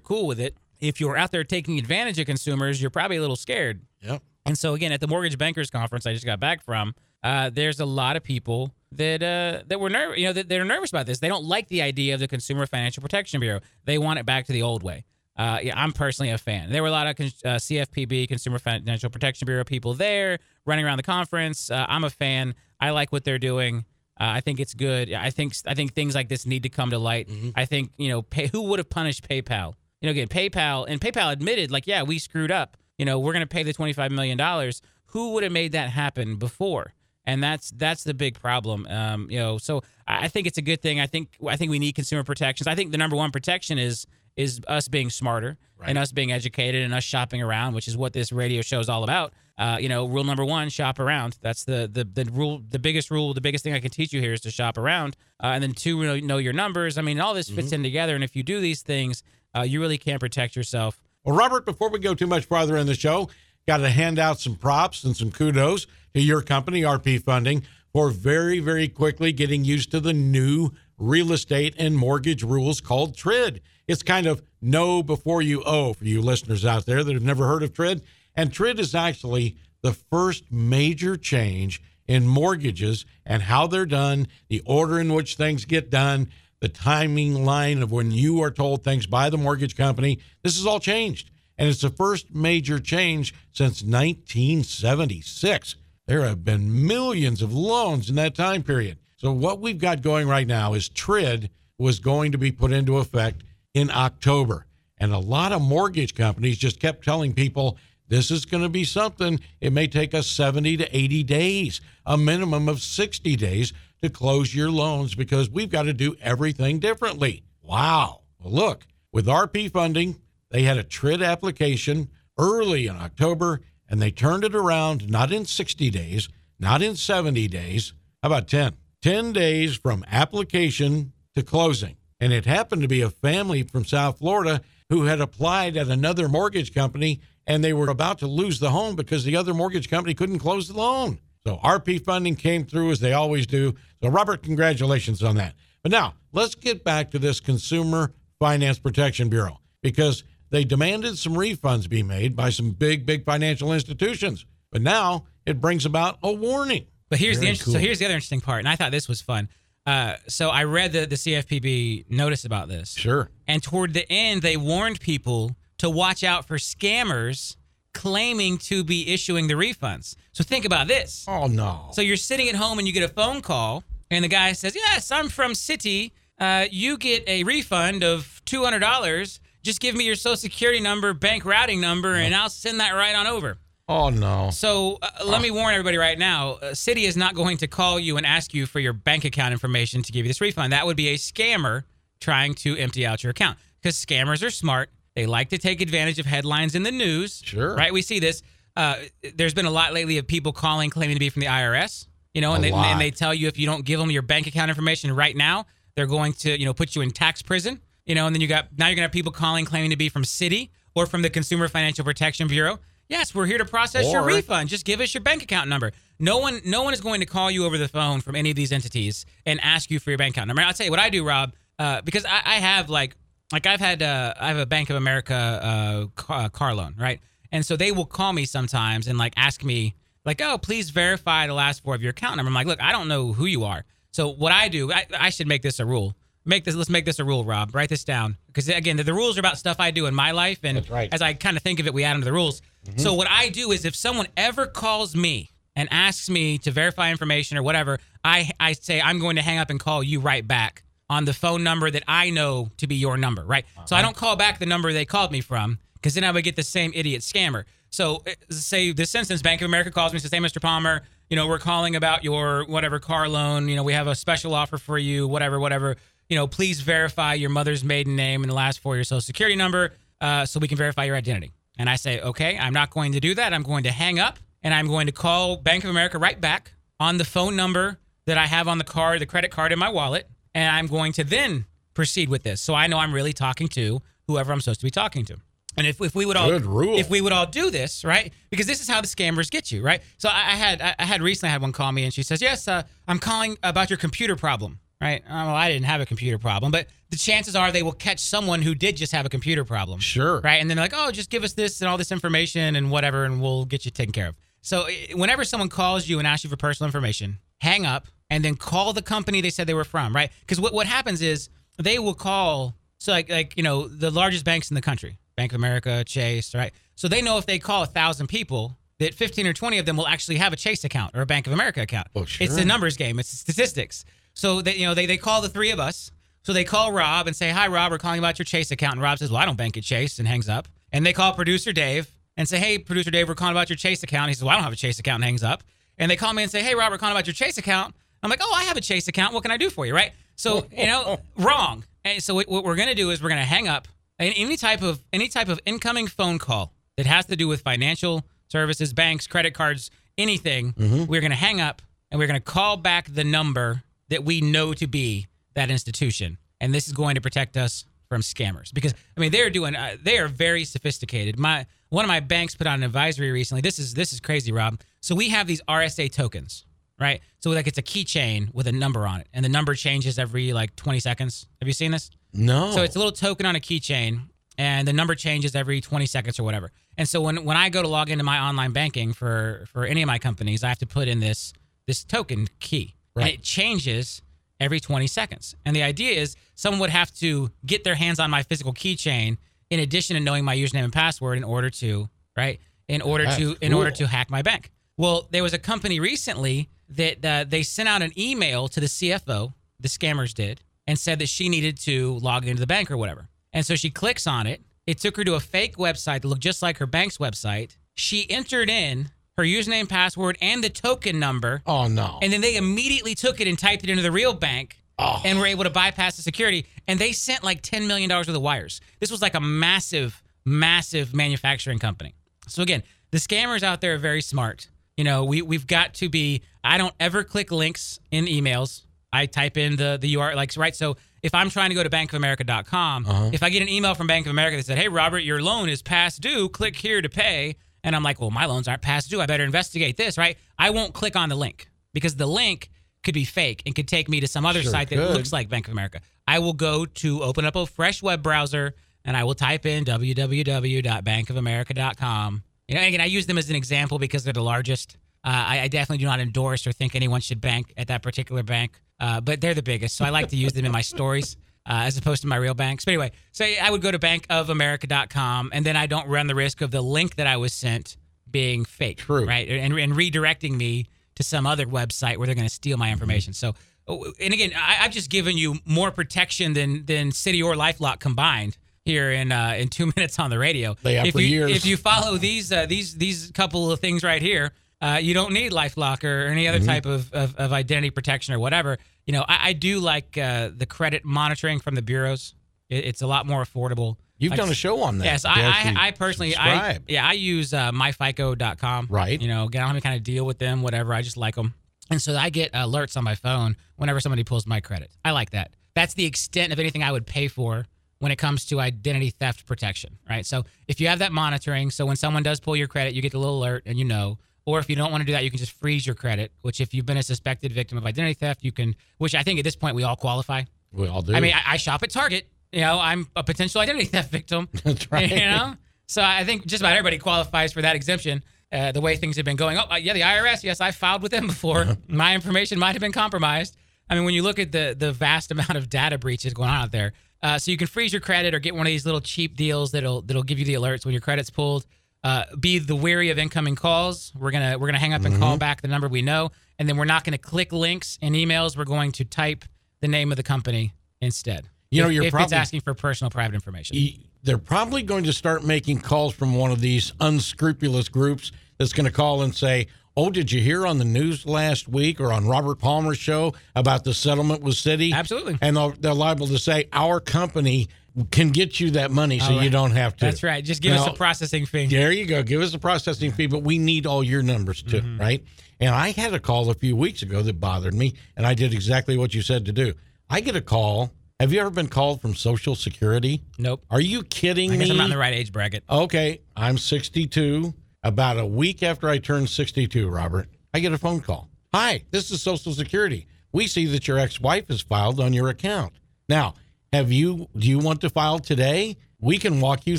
cool with it. If you're out there taking advantage of consumers, you're probably a little scared. Yep. And so again, at the mortgage bankers conference I just got back from, uh, there's a lot of people that uh, that were nervous. You know, that they're nervous about this. They don't like the idea of the Consumer Financial Protection Bureau. They want it back to the old way. Uh, yeah, I'm personally a fan. There were a lot of uh, CFPB, Consumer Financial Protection Bureau people there running around the conference. Uh, I'm a fan. I like what they're doing. Uh, I think it's good. I think I think things like this need to come to light. I think you know, pay, who would have punished PayPal? You know, again, PayPal and PayPal admitted, like, yeah, we screwed up. You know, we're going to pay the twenty five million dollars. Who would have made that happen before? And that's that's the big problem. Um, you know, so I think it's a good thing. I think I think we need consumer protections. I think the number one protection is is us being smarter and us being educated and us shopping around, which is what this radio show is all about. Uh, you know, rule number one: shop around. That's the the the rule. The biggest rule, the biggest thing I can teach you here is to shop around. Uh, and then two, know, know your numbers. I mean, all this fits in together. And if you do these things, uh, you really can protect yourself. Well, Robert, before we go too much farther in the show, got to hand out some props and some kudos to your company, RP Funding, for very, very quickly getting used to the new real estate and mortgage rules called TRID. It's kind of know before you owe for you listeners out there that have never heard of TRID. And TRID is actually the first major change in mortgages and how they're done, the order in which things get done, the timing line of when you are told things by the mortgage company. This has all changed. And it's the first major change since 1976. There have been millions of loans in that time period. So, what we've got going right now is TRID was going to be put into effect in October. And a lot of mortgage companies just kept telling people this is going to be something. It may take us 70 to 80 days, a minimum of 60 days to close your loans because we've got to do everything differently. Wow. Well, look, with RP funding, they had a TRID application early in October and they turned it around not in 60 days, not in 70 days. How about 10? 10 days from application to closing. And it happened to be a family from South Florida who had applied at another mortgage company and they were about to lose the home because the other mortgage company couldn't close the loan. So RP funding came through as they always do. So, Robert, congratulations on that. But now let's get back to this Consumer Finance Protection Bureau because they demanded some refunds be made by some big, big financial institutions. But now it brings about a warning. But here's the Very inter- cool. so here's the other interesting part, and I thought this was fun. Uh, so I read the the CFPB notice about this, Sure. and toward the end, they warned people to watch out for scammers claiming to be issuing the refunds. So think about this. Oh, no. So you're sitting at home and you get a phone call, and the guy says, "Yes, I'm from Citi. Uh, you get a refund of two hundred dollars. Just give me your social security number, bank routing number, and I'll send that right on over." Oh, no. So uh, let me warn everybody right now: uh, Citi is not going to call you and ask you for your bank account information to give you this refund. That would be a scammer trying to empty out your account because scammers are smart. They like to take advantage of headlines in the news. Sure. Right? We see this. Uh, there's been a lot lately of people calling claiming to be from the IRS. You know, and they, and they tell you if you don't give them your bank account information right now, they're going to you know put you in tax prison. You know, and then you got now you're gonna have people calling claiming to be from Citi or from the Consumer Financial Protection Bureau. Yes, we're here to process your refund. Just give us your bank account number. No one, no one is going to call you over the phone from any of these entities and ask you for your bank account number. I'll tell you what I do, Rob, uh, because I, I have like, like I've had, uh, I have a Bank of America uh, car, car loan, right? And so they will call me sometimes and like ask me, like, oh, please verify the last four of your account number. I'm like, look, I don't know who you are. So what I do, I, I should make this a rule. Make this. Let's make this a rule, Rob. Write this down because again, the, the rules are about stuff I do in my life, and That's right. as I kind of think of it, we add them to the rules. So what I do is if someone ever calls me and asks me to verify information or whatever, I I say I'm going to hang up and call you right back on the phone number that I know to be your number, right? So I don't call back the number they called me from because then I would get the same idiot scammer. So uh, say this instance, Bank of America calls me and says, "Hey, Mr. Palmer, you know we're calling about your whatever car loan. You know we have a special offer for you, whatever, whatever. You know please verify your mother's maiden name and the last four of your social security number uh, so we can verify your identity." And I say, "Okay, I'm not going to do that. I'm going to hang up and I'm going to call Bank of America right back on the phone number that I have on the card, the credit card in my wallet, and I'm going to then proceed with this. So I know I'm really talking to whoever I'm supposed to be talking to. And if, if we would all if we would all do this, right? Because this is how the scammers get you, right? So I, I had I, I had recently had one call me and she says, "Yes, uh, I'm calling about your computer problem." Right? Uh, well, I didn't have a computer problem, but the chances are they will catch someone who did just have a computer problem. Sure. Right? And then they're like, "Oh, just give us this and all this information and whatever, and we'll get you taken care of." So eh, whenever someone calls you and asks you for personal information, hang up and then call the company they said they were from, right? Because what what happens is they will call so like like you know the largest banks in the country, Bank of America, Chase, right? So they know if they call a thousand people, that fifteen or twenty of them will actually have a Chase account or a Bank of America account. Well, It's a numbers game. It's statistics. So they you know they they call the three of us. So they call Rob and say, "Hi, Rob, we're calling about your Chase account." And Rob says, "Well, I don't bank at Chase," and hangs up. And they call producer Dave and say, "Hey, producer Dave, we're calling about your Chase account." He says, "Well, I don't have a Chase account," and hangs up. And they call me and say, "Hey, Rob, we're calling about your Chase account." I'm like, "Oh, I have a Chase account. What can I do for you?" Right? So you know, wrong. And so what we're gonna do is we're gonna hang up and any type of any type of incoming phone call that has to do with financial services, banks, credit cards, anything. We're gonna hang up and we're gonna call back the number that we know to be that institution, and this is going to protect us from scammers because I mean they're doing uh, they are very sophisticated. My one of my banks put out an advisory recently. This is this is crazy, Rob. So we have these RSA tokens, right? So like it's a keychain with a number on it, and the number changes every like 20 seconds. Have you seen this? No. So it's a little token on a keychain, and the number changes every 20 seconds or whatever. And so when when I go to log into my online banking for for any of my companies, I have to put in this this token key, and Right. it changes every 20 seconds. And the idea is someone would have to get their hands on my physical keychain in addition to knowing my username and password in order to right in order That's to in order to hack my bank. Well, there was a company recently that uh, they sent out an email to the CFO, the scammers did, and said that she needed to log into the bank or whatever. And so she clicks on it. It took her to a fake website that looked just like her bank's website. She entered in her username, password, and the token number. oh no. And then they immediately took it and typed it into the real bank Oh. and were able to bypass the security. And they sent like $10 million worth of wires. This was like a massive, massive manufacturing company. So again, the scammers out there are very smart. You know, we, we've got to be, I don't ever click links in emails. I type in the, the URL, like, right? So if I'm trying to go to bankofamerica.com, Uh-huh. if I get an email from Bank of America that said, hey, Robert, your loan is past due, click here to pay. And I'm like, well, my loans aren't past due. I better investigate this, right? I won't click on the link because the link could be fake and could take me to some other Sure site that looks like Bank of America. I will go to open up a fresh web browser and I will type in www.bankofamerica.com. You know, again, I use them as an example because they're the largest. Uh, I, I definitely do not endorse or think anyone should bank at that particular bank, uh, but they're the biggest. So I like to use them in my stories uh, as opposed to my real banks. But anyway, so I would go to bankofamerica.com and then I don't run the risk of the link that I was sent being fake. True. Right. And, and redirecting me to some other website where they're going to steal my information. So, oh, and again, I, I've just given you more protection than than Citi or LifeLock combined here in uh, in two minutes on the radio. They have if for you, years. If you follow these uh, these these couple of things right here, uh, you don't need LifeLock or any Mm-hmm. other type of, of, of identity protection or whatever. You know, I, I do like uh, the credit monitoring from the bureaus. It, it's a lot more affordable. You've Like- done a show on that. Yes, I, I, I personally, I, yeah, I use uh, myfico.com. Right. You know, I don't have any kind of deal with them, whatever. I just like them. And so I get alerts on my phone whenever somebody pulls my credit. I like that. That's the extent of anything I would pay for when it comes to identity theft protection, right? So if you have that monitoring, so when someone does pull your credit, you get the little alert and you know. Or if you don't want to do that, you can just freeze your credit, which if you've been a suspected victim of identity theft, you can, which I think at this point we all qualify. We all do. I mean, I, I shop at Target. You know, I'm a potential identity theft victim. That's right. You know, so I think just about everybody qualifies for that exemption. Uh, the way things have been going. Oh, uh, yeah, the IRS. Yes, I filed with them before. My information might have been compromised. I mean, when you look at the the vast amount of data breaches going on out there, uh, so you can freeze your credit or get one of these little cheap deals that'll that'll give you the alerts when your credit's pulled. Uh, be the wary of incoming calls. We're gonna we're gonna hang up and Mm-hmm. call back the number we know, and then we're not gonna click links and emails. We're going to type the name of the company instead. You know, if, you're if it's asking for personal private information. They're probably going to start making calls from one of these unscrupulous groups that's going to call and say, "Oh, did you hear on the news last week or on Robert Palmer's show about the settlement with Citi?" Absolutely. And they'll, they're liable to say, "Our company can get you that money, so right. you don't have to." That's right. Just give us a processing fee. There you go. Give us a processing fee, but we need all your numbers too, Mm-hmm. right? And I had a call a few weeks ago that bothered me, and I did exactly what you said to do. I get a call Have you ever been called from Social Security? Nope. Are you kidding I guess me? I'm not in the right age bracket. Okay, I'm 62. About a week after I turned 62, Robert, I get a phone call. Hi, this is Social Security. We see that your ex-wife has filed on your account. Now, have you do you want to file today? We can walk you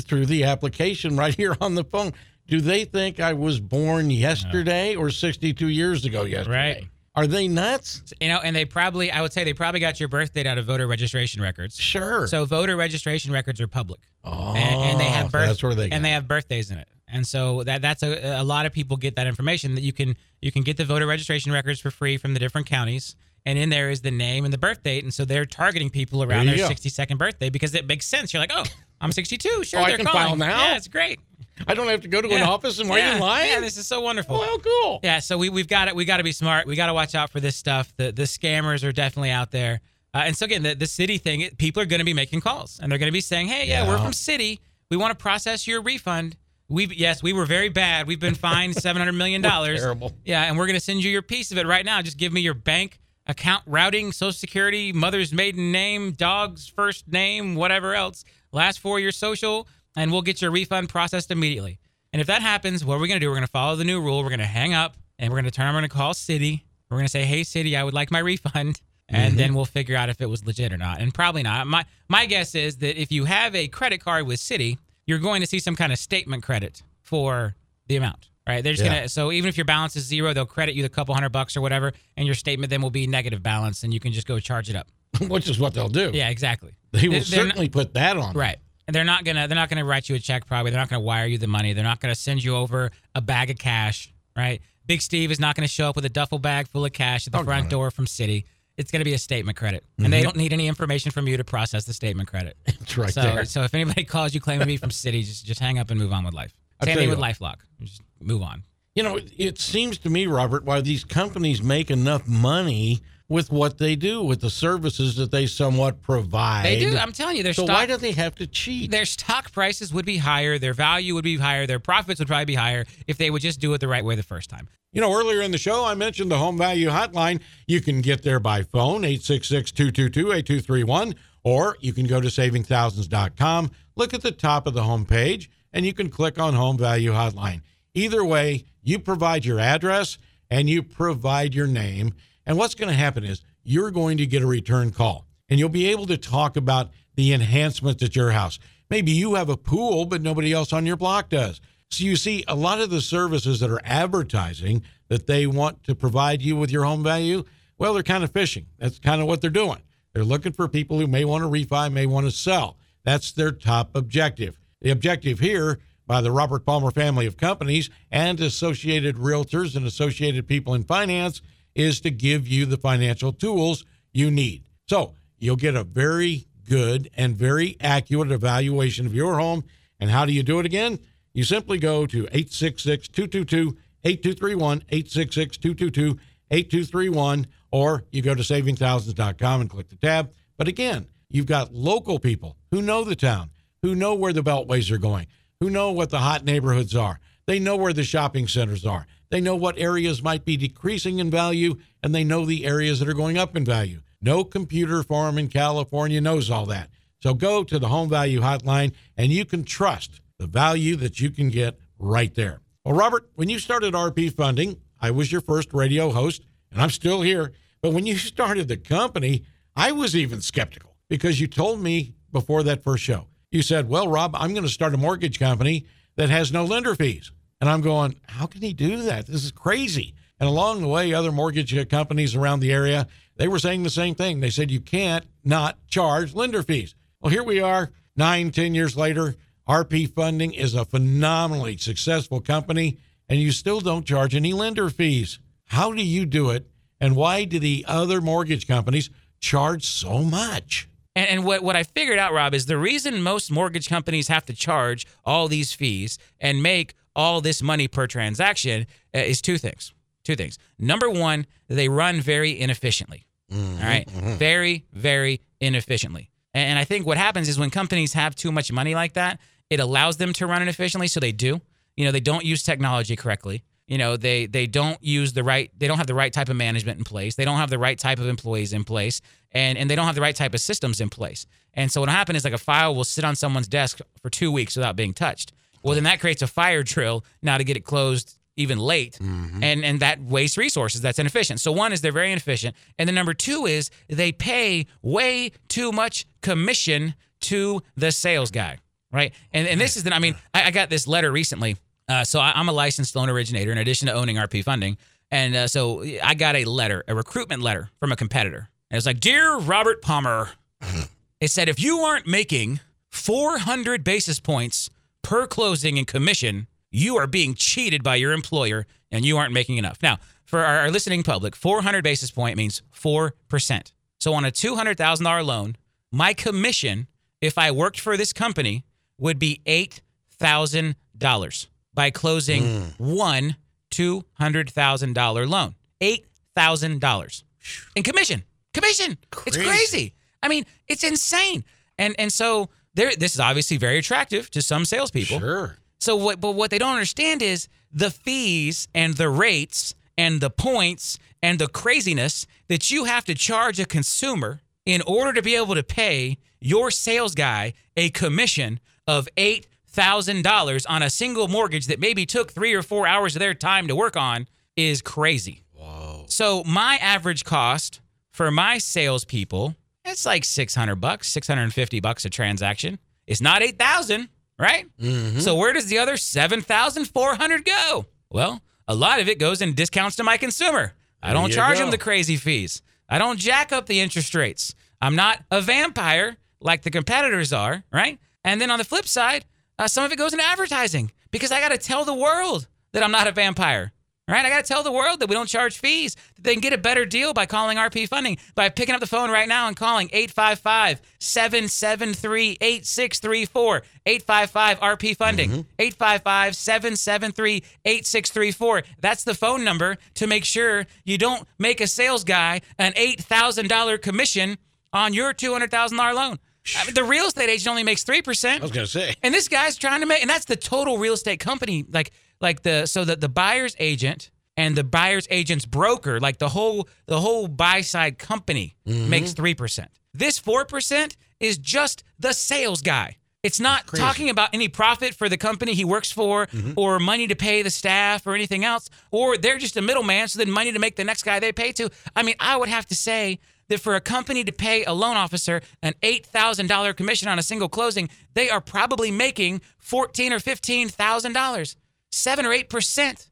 through the application right here on the phone. Do they think I was born yesterday or 62 years ago yesterday? Right. Are they nuts? You know, and they probably, I would say, they probably got your birth date out of voter registration records. Sure. So voter registration records are public, oh, and, and they have birth, That's where they. and they have birthdays in it. And so that that's a, a lot of people get that information that you can you can get the voter registration records for free from the different counties, and in there is the name and the birth date, and so they're targeting people around their go. 62nd birthday because it makes sense. You're like, oh, I'm 62, sure, Oh, I they're can calling. file now? Yeah, it's great. I don't have to go to an office and wait yeah. in line. Yeah, this is so wonderful. well, cool. Yeah, so we we've got it. We got to be smart. We got to watch out for this stuff. The the scammers are definitely out there. Uh, and so again, the the Citi thing, people are going to be making calls, and they're going to be saying, "Hey, yeah, we're from Citi. We want to process your refund. We yes, we were very bad. We've been fined seven hundred million dollars. terrible. Yeah, and we're going to send you your piece of it right now. Just give me your bank account routing, social security, mother's maiden name, dog's first name, whatever else, last four your social, and we'll get your refund processed immediately. And if that happens, what are we going to do? We're going to follow the new rule. We're going to hang up and we're going to turn. Going to call Citi. We're going to say, "Hey, Citi, I would like my refund." And mm-hmm. then we'll figure out if it was legit or not. And probably not. My my guess is that if you have a credit card with Citi, you're going to see some kind of statement credit for the amount. Right? They're just Yeah. gonna so even if your balance is zero, they'll credit you the couple hundred bucks or whatever, and your statement then will be negative balance, and you can just go charge it up. Which is what they'll do. Yeah, exactly. They will They're- they're not- certainly put that on. Right. And they're not gonna they're not gonna write you a check probably. They're not gonna wire you the money. They're not gonna send you over a bag of cash. Right. Big Steve is not gonna show up with a duffel bag full of cash at the Oh, front door from Citi. It's gonna be a statement credit, and they don't need any information from you to process the statement credit. It's Mm-hmm. right so, there. so if anybody calls you claiming to be from Citi, just just hang up and move on with life. I'll Same thing with. LifeLock. Just move on. You know, it seems to me, Robert, why these companies make enough money with what they do, with the services that they somewhat provide. They do. I'm telling you, their so stock why do they have to cheat? their stock prices would be higher, their value would be higher, their profits would probably be higher if they would just do it the right way the first time. You know, earlier in the show, I mentioned the home value hotline. You can get there by phone, 866 222 8231, or you can go to savingthousands.com, look at the top of the home page, and you can click on home value hotline. Either way, you provide your address and you provide your name. And what's going to happen is you're going to get a return call and you'll be able to talk about the enhancements at your house. Maybe you have a pool, but nobody else on your block does. So you see, a lot of the services that are advertising that they want to provide you with your home value, well, they're kind of fishing. That's kind of what they're doing. They're looking for people who may want to refi, may want to sell. That's their top objective. The objective here by the Robert Palmer family of companies and Associated Realtors and Associated People in Finance is to give you the financial tools you need. So you'll get a very good and very accurate evaluation of your home. And how do you do it again? You simply go to 866 222 8231, 866 222 8231, or you go to savingthousands.com and click the tab. But again, you've got local people who know the town, who know where the beltways are going, who know what the hot neighborhoods are. They know where the shopping centers are. They know what areas might be decreasing in value, and they know the areas that are going up in value. No computer farm in California knows all that. So go to the home value hotline and you can trust the value that you can get right there. Well, Robert, when you started RP Funding, I was your first radio host, and I'm still here. But when you started the company, I was even skeptical because you told me before that first show, you said, Well, Rob, I'm going to start a mortgage company that has no lender fees. And I'm going, How can he do that? This is crazy. And along the way, other mortgage companies around the area, they were saying the same thing. They said, You can't not charge lender fees. Well, here we are, nine, ten years later. RP Funding is a phenomenally successful company, and you still don't charge any lender fees. How do you do it? And why do the other mortgage companies charge so much? And, and what, what I figured out, Rob, is the reason most mortgage companies have to charge all these fees and make all this money per transaction uh, is two things. Two things. Number one, they run very inefficiently. all right? Very, very inefficiently. And I think what happens is when companies have too much money like that, it allows them to run inefficiently. So they do. You know, they don't use technology correctly. you know they they don't use the right they don't have the right type of management in place they don't have the right type of employees in place and and they don't have the right type of systems in place and so what happen is like a file will sit on someone's desk for two weeks without being touched well then that creates a fire drill now to get it closed even late. And and that wastes resources. That's inefficient. So one is they're very inefficient. And then number two is they pay way too much commission to the sales guy right? And and this is the i mean i, I got this letter recently. Uh, so I, i'm a licensed loan originator in addition to owning rp funding. And uh, so i got a letter a recruitment letter from a competitor. And it's like dear robert palmer it said if you aren't making 400 basis points per closing and commission, you are being cheated by your employer and you aren't making enough. Now, for our, listening public, 400 basis point means 4%. So on a $200,000 loan, my commission, if I worked for this company, would be $8,000 by closing hmm. one $200,000 loan. $8,000 in commission. Commission. It's Crazy. crazy. I mean, it's insane. And and so there this is obviously very attractive to some salespeople. Sure. So what but what they don't understand is the fees and the rates and the points and the craziness that you have to charge a consumer in order to be able to pay your sales guy a commission of eight thousand dollars on a single mortgage that maybe took three or four hours of their time to work on is crazy. Whoa. So my average cost for my salespeople, it's like six hundred bucks, six hundred and fifty bucks a transaction. It's not eight thousand, right? Mm-hmm. So where does the other seven thousand four hundred go? Well, a lot of it goes in discounts to my consumer. I don't charge go. them the crazy fees. I don't jack up the interest rates. I'm not a vampire like the competitors are, right? And then on the flip side, uh, some of it goes into advertising because I got to tell the world that I'm not a vampire. Right? I got to tell the world that we don't charge fees. That they can get a better deal by calling RP Funding, by picking up the phone right now and calling 855 773 8634. 855 RP Funding. Mm-hmm. 855 773 8634. That's the phone number to make sure you don't make a sales guy an $8,000 commission on your $200,000 loan. I mean, the real estate agent only makes 3%. I was going to say. And this guy's trying to make, and that's the total real estate company. Like, like the so that the buyer's agent and the buyer's agent's broker, like the whole the whole buy side company mm-hmm. makes three percent. This four percent is just the sales guy. It's not talking about any profit for the company he works for mm-hmm. or money to pay the staff or anything else, or they're just a middleman, so then money to make the next guy they pay to. I mean, I would have to say that for a company to pay a loan officer an $8,000 commission on a single closing, they are probably making fourteen or $15,000, 7 or 8%.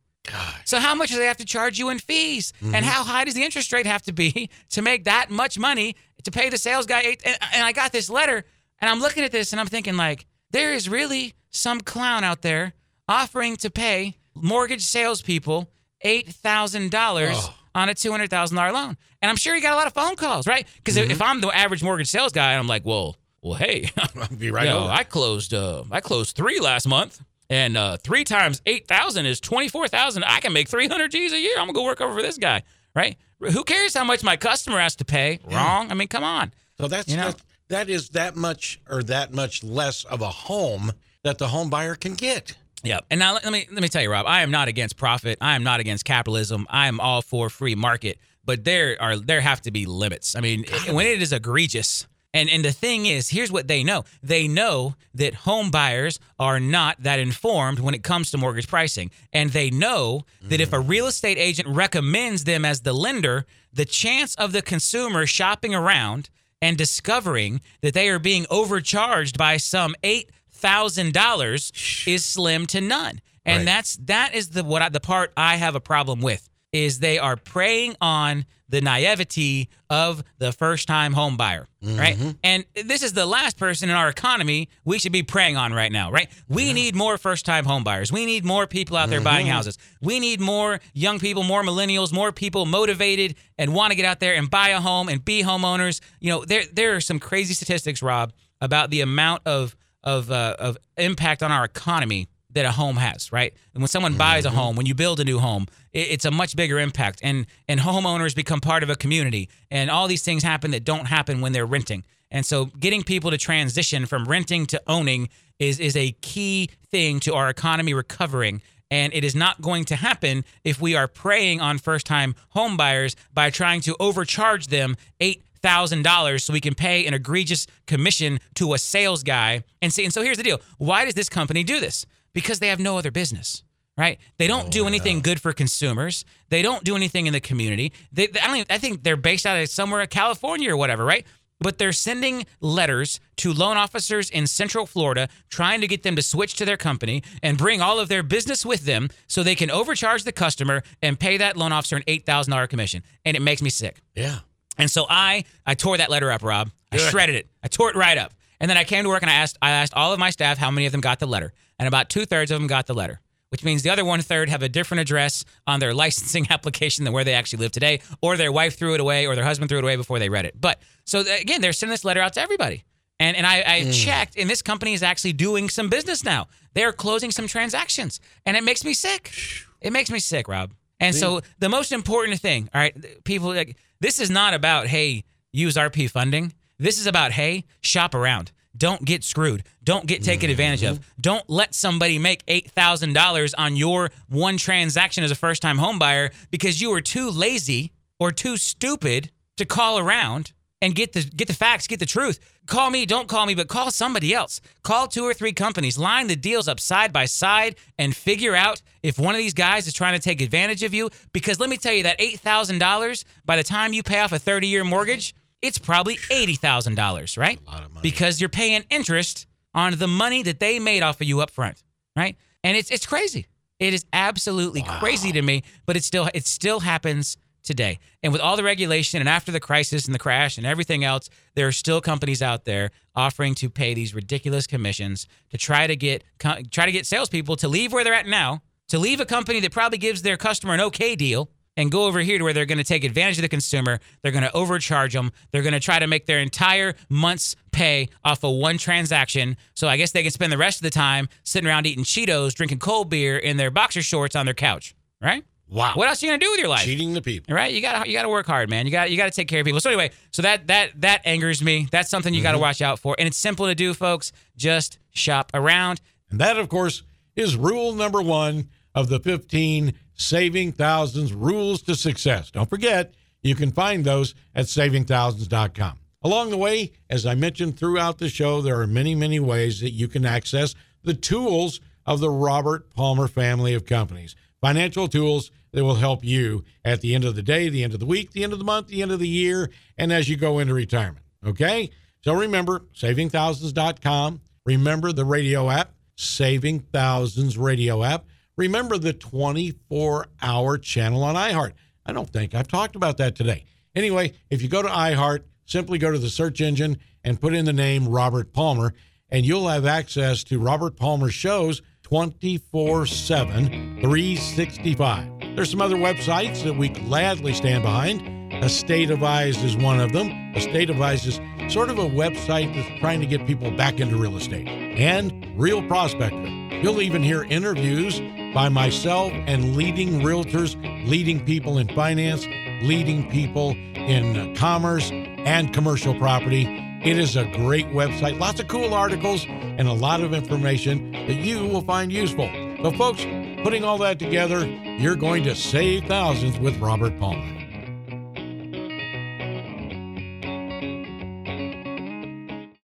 So how much do they have to charge you in fees? And how high does the interest rate have to be to make that much money to pay the sales guy eight? And, and I got this letter and I'm looking at this and I'm thinking like, there is really some clown out there offering to pay mortgage salespeople $8,000 on a $200,000 loan. And I'm sure he got a lot of phone calls, right? Because if I'm the average mortgage sales guy, I'm like, well, well, hey, I'll be right Yo, over. I closed uh I closed three last month. And uh three times eight thousand is twenty four thousand. I can make three hundred G's a year. I'm gonna go work over for this guy. Right? Who cares how much my customer has to pay? Wrong. I mean, come on. So that's You know? that, that is that much or that much less of a home that the home buyer can get. Yeah. And now let let me let me tell you, Rob, I am not against profit. I am not against capitalism. I am all for free market. But there are there have to be limits. I mean, when it is egregious. And and the thing is, here's what they know. They know that home buyers are not that informed when it comes to mortgage pricing. And they know that if a mm. real estate agent recommends them as the lender, the chance of the consumer shopping around and discovering that they are being overcharged by some eight thousand dollars is slim to none. And Right. that's that is the what I, the part I have a problem with is they are preying on the naivety of the first time home buyer, right? And this is the last person in our economy we should be preying on right now, right? We need more first time home buyers. We need more people out there buying houses. We need more young people, more millennials, more people motivated and want to get out there and buy a home and be homeowners. You know, there there are some crazy statistics, Rob, about the amount of of uh, of impact on our economy that a home has, right? And when someone buys a mm-hmm. home, when you build a new home, it, it's a much bigger impact, and and homeowners become part of a community, and all these things happen that don't happen when they're renting. And so getting people to transition from renting to owning is is a key thing to our economy recovering. And it is not going to happen if we are preying on first time home buyers by trying to overcharge them eight thousand dollars so we can pay an egregious commission to a sales guy. And see, and so here's the deal. Why does this company do this? Because they have no other business right? They don't do oh, anything good for consumers. They don't do anything in the community. They, I don't. Even, I think they're based out of somewhere, in California or whatever, right? But they're sending letters to loan officers in Central Florida, trying to get them to switch to their company and bring all of their business with them, so they can overcharge the customer and pay that loan officer an eight thousand dollar commission. And it makes me sick. Yeah. And so I I tore that letter up, Rob. I shredded it. I tore it right up. And then I came to work and I asked I asked all of my staff how many of them got the letter. And about two thirds of them got the letter. Which means the other one third have a different address on their licensing application than where they actually live today, or their wife threw it away, or their husband threw it away before they read it. But so again, they're sending this letter out to everybody. And and I, I mm. checked, and this company is actually doing some business now. They're closing some transactions, and it makes me sick. It makes me sick, Rob. And so the most important thing, all right, people like this is not about hey use RP funding. This is about hey shop around. Don't get screwed. Don't get taken mm-hmm. advantage of. Don't let somebody make eight thousand dollars on your one transaction as a first time homebuyer because you were too lazy or too stupid to call around and get the get the facts, get the truth. Call me, don't call me, but call somebody else. Call two or three companies, line the deals up side by side, and figure out if one of these guys is trying to take advantage of you. Because let me tell you, that eight thousand dollars, by the time you pay off a thirty-year mortgage, it's probably eighty thousand dollars, right? A lot of money. Because you're paying interest on the money that they made off of you up front, right? And it's it's crazy. It is absolutely crazy to me, but it still it still happens today. And with all the regulation and after the crisis and the crash and everything else, there are still companies out there offering to pay these ridiculous commissions to try to get try to get salespeople to leave where they're at now, to leave a company that probably gives their customer an okay deal and go over here to where they're going to take advantage of the consumer. They're going to overcharge them. They're going to try to make their entire month's pay off of one transaction. So I guess they can spend the rest of the time sitting around eating Cheetos, drinking cold beer in their boxer shorts on their couch, right? Wow. What else are you going to do with your life? Cheating the people. Right? You got to you got to work hard, man. You got you got to take care of people. So anyway, so that that that angers me. That's something you got to mm-hmm. watch out for. And it's simple to do, folks. Just shop around. And that, of course, is rule number one of the 15 Saving Thousands Rules to Success. Don't forget, you can find those at savingthousands.com. Along the way, as I mentioned throughout the show, there are many, many ways that you can access the tools of the Robert Palmer family of companies. Financial tools that will help you at the end of the day, the end of the week, the end of the month, the end of the year, and as you go into retirement. Okay? So remember, savingthousands.com. Remember the radio app, Saving Thousands radio app. Remember the 24 hour channel on iHeart. I don't think I've talked about that today. Anyway, if you go to iHeart, simply go to the search engine and put in the name Robert Palmer, and you'll have access to Robert Palmer's shows 24 7, 365. There's some other websites that we gladly stand behind. A State of Eyes is one of them. A State of Eyes is sort of a website that's trying to get people back into real estate and Real Prospector. You'll even hear interviews by myself and leading realtors, leading people in finance, leading people in commerce and commercial property. It is a great website, lots of cool articles, and a lot of information that you will find useful. So, folks, putting all that together, you're going to save thousands with Robert Palmer.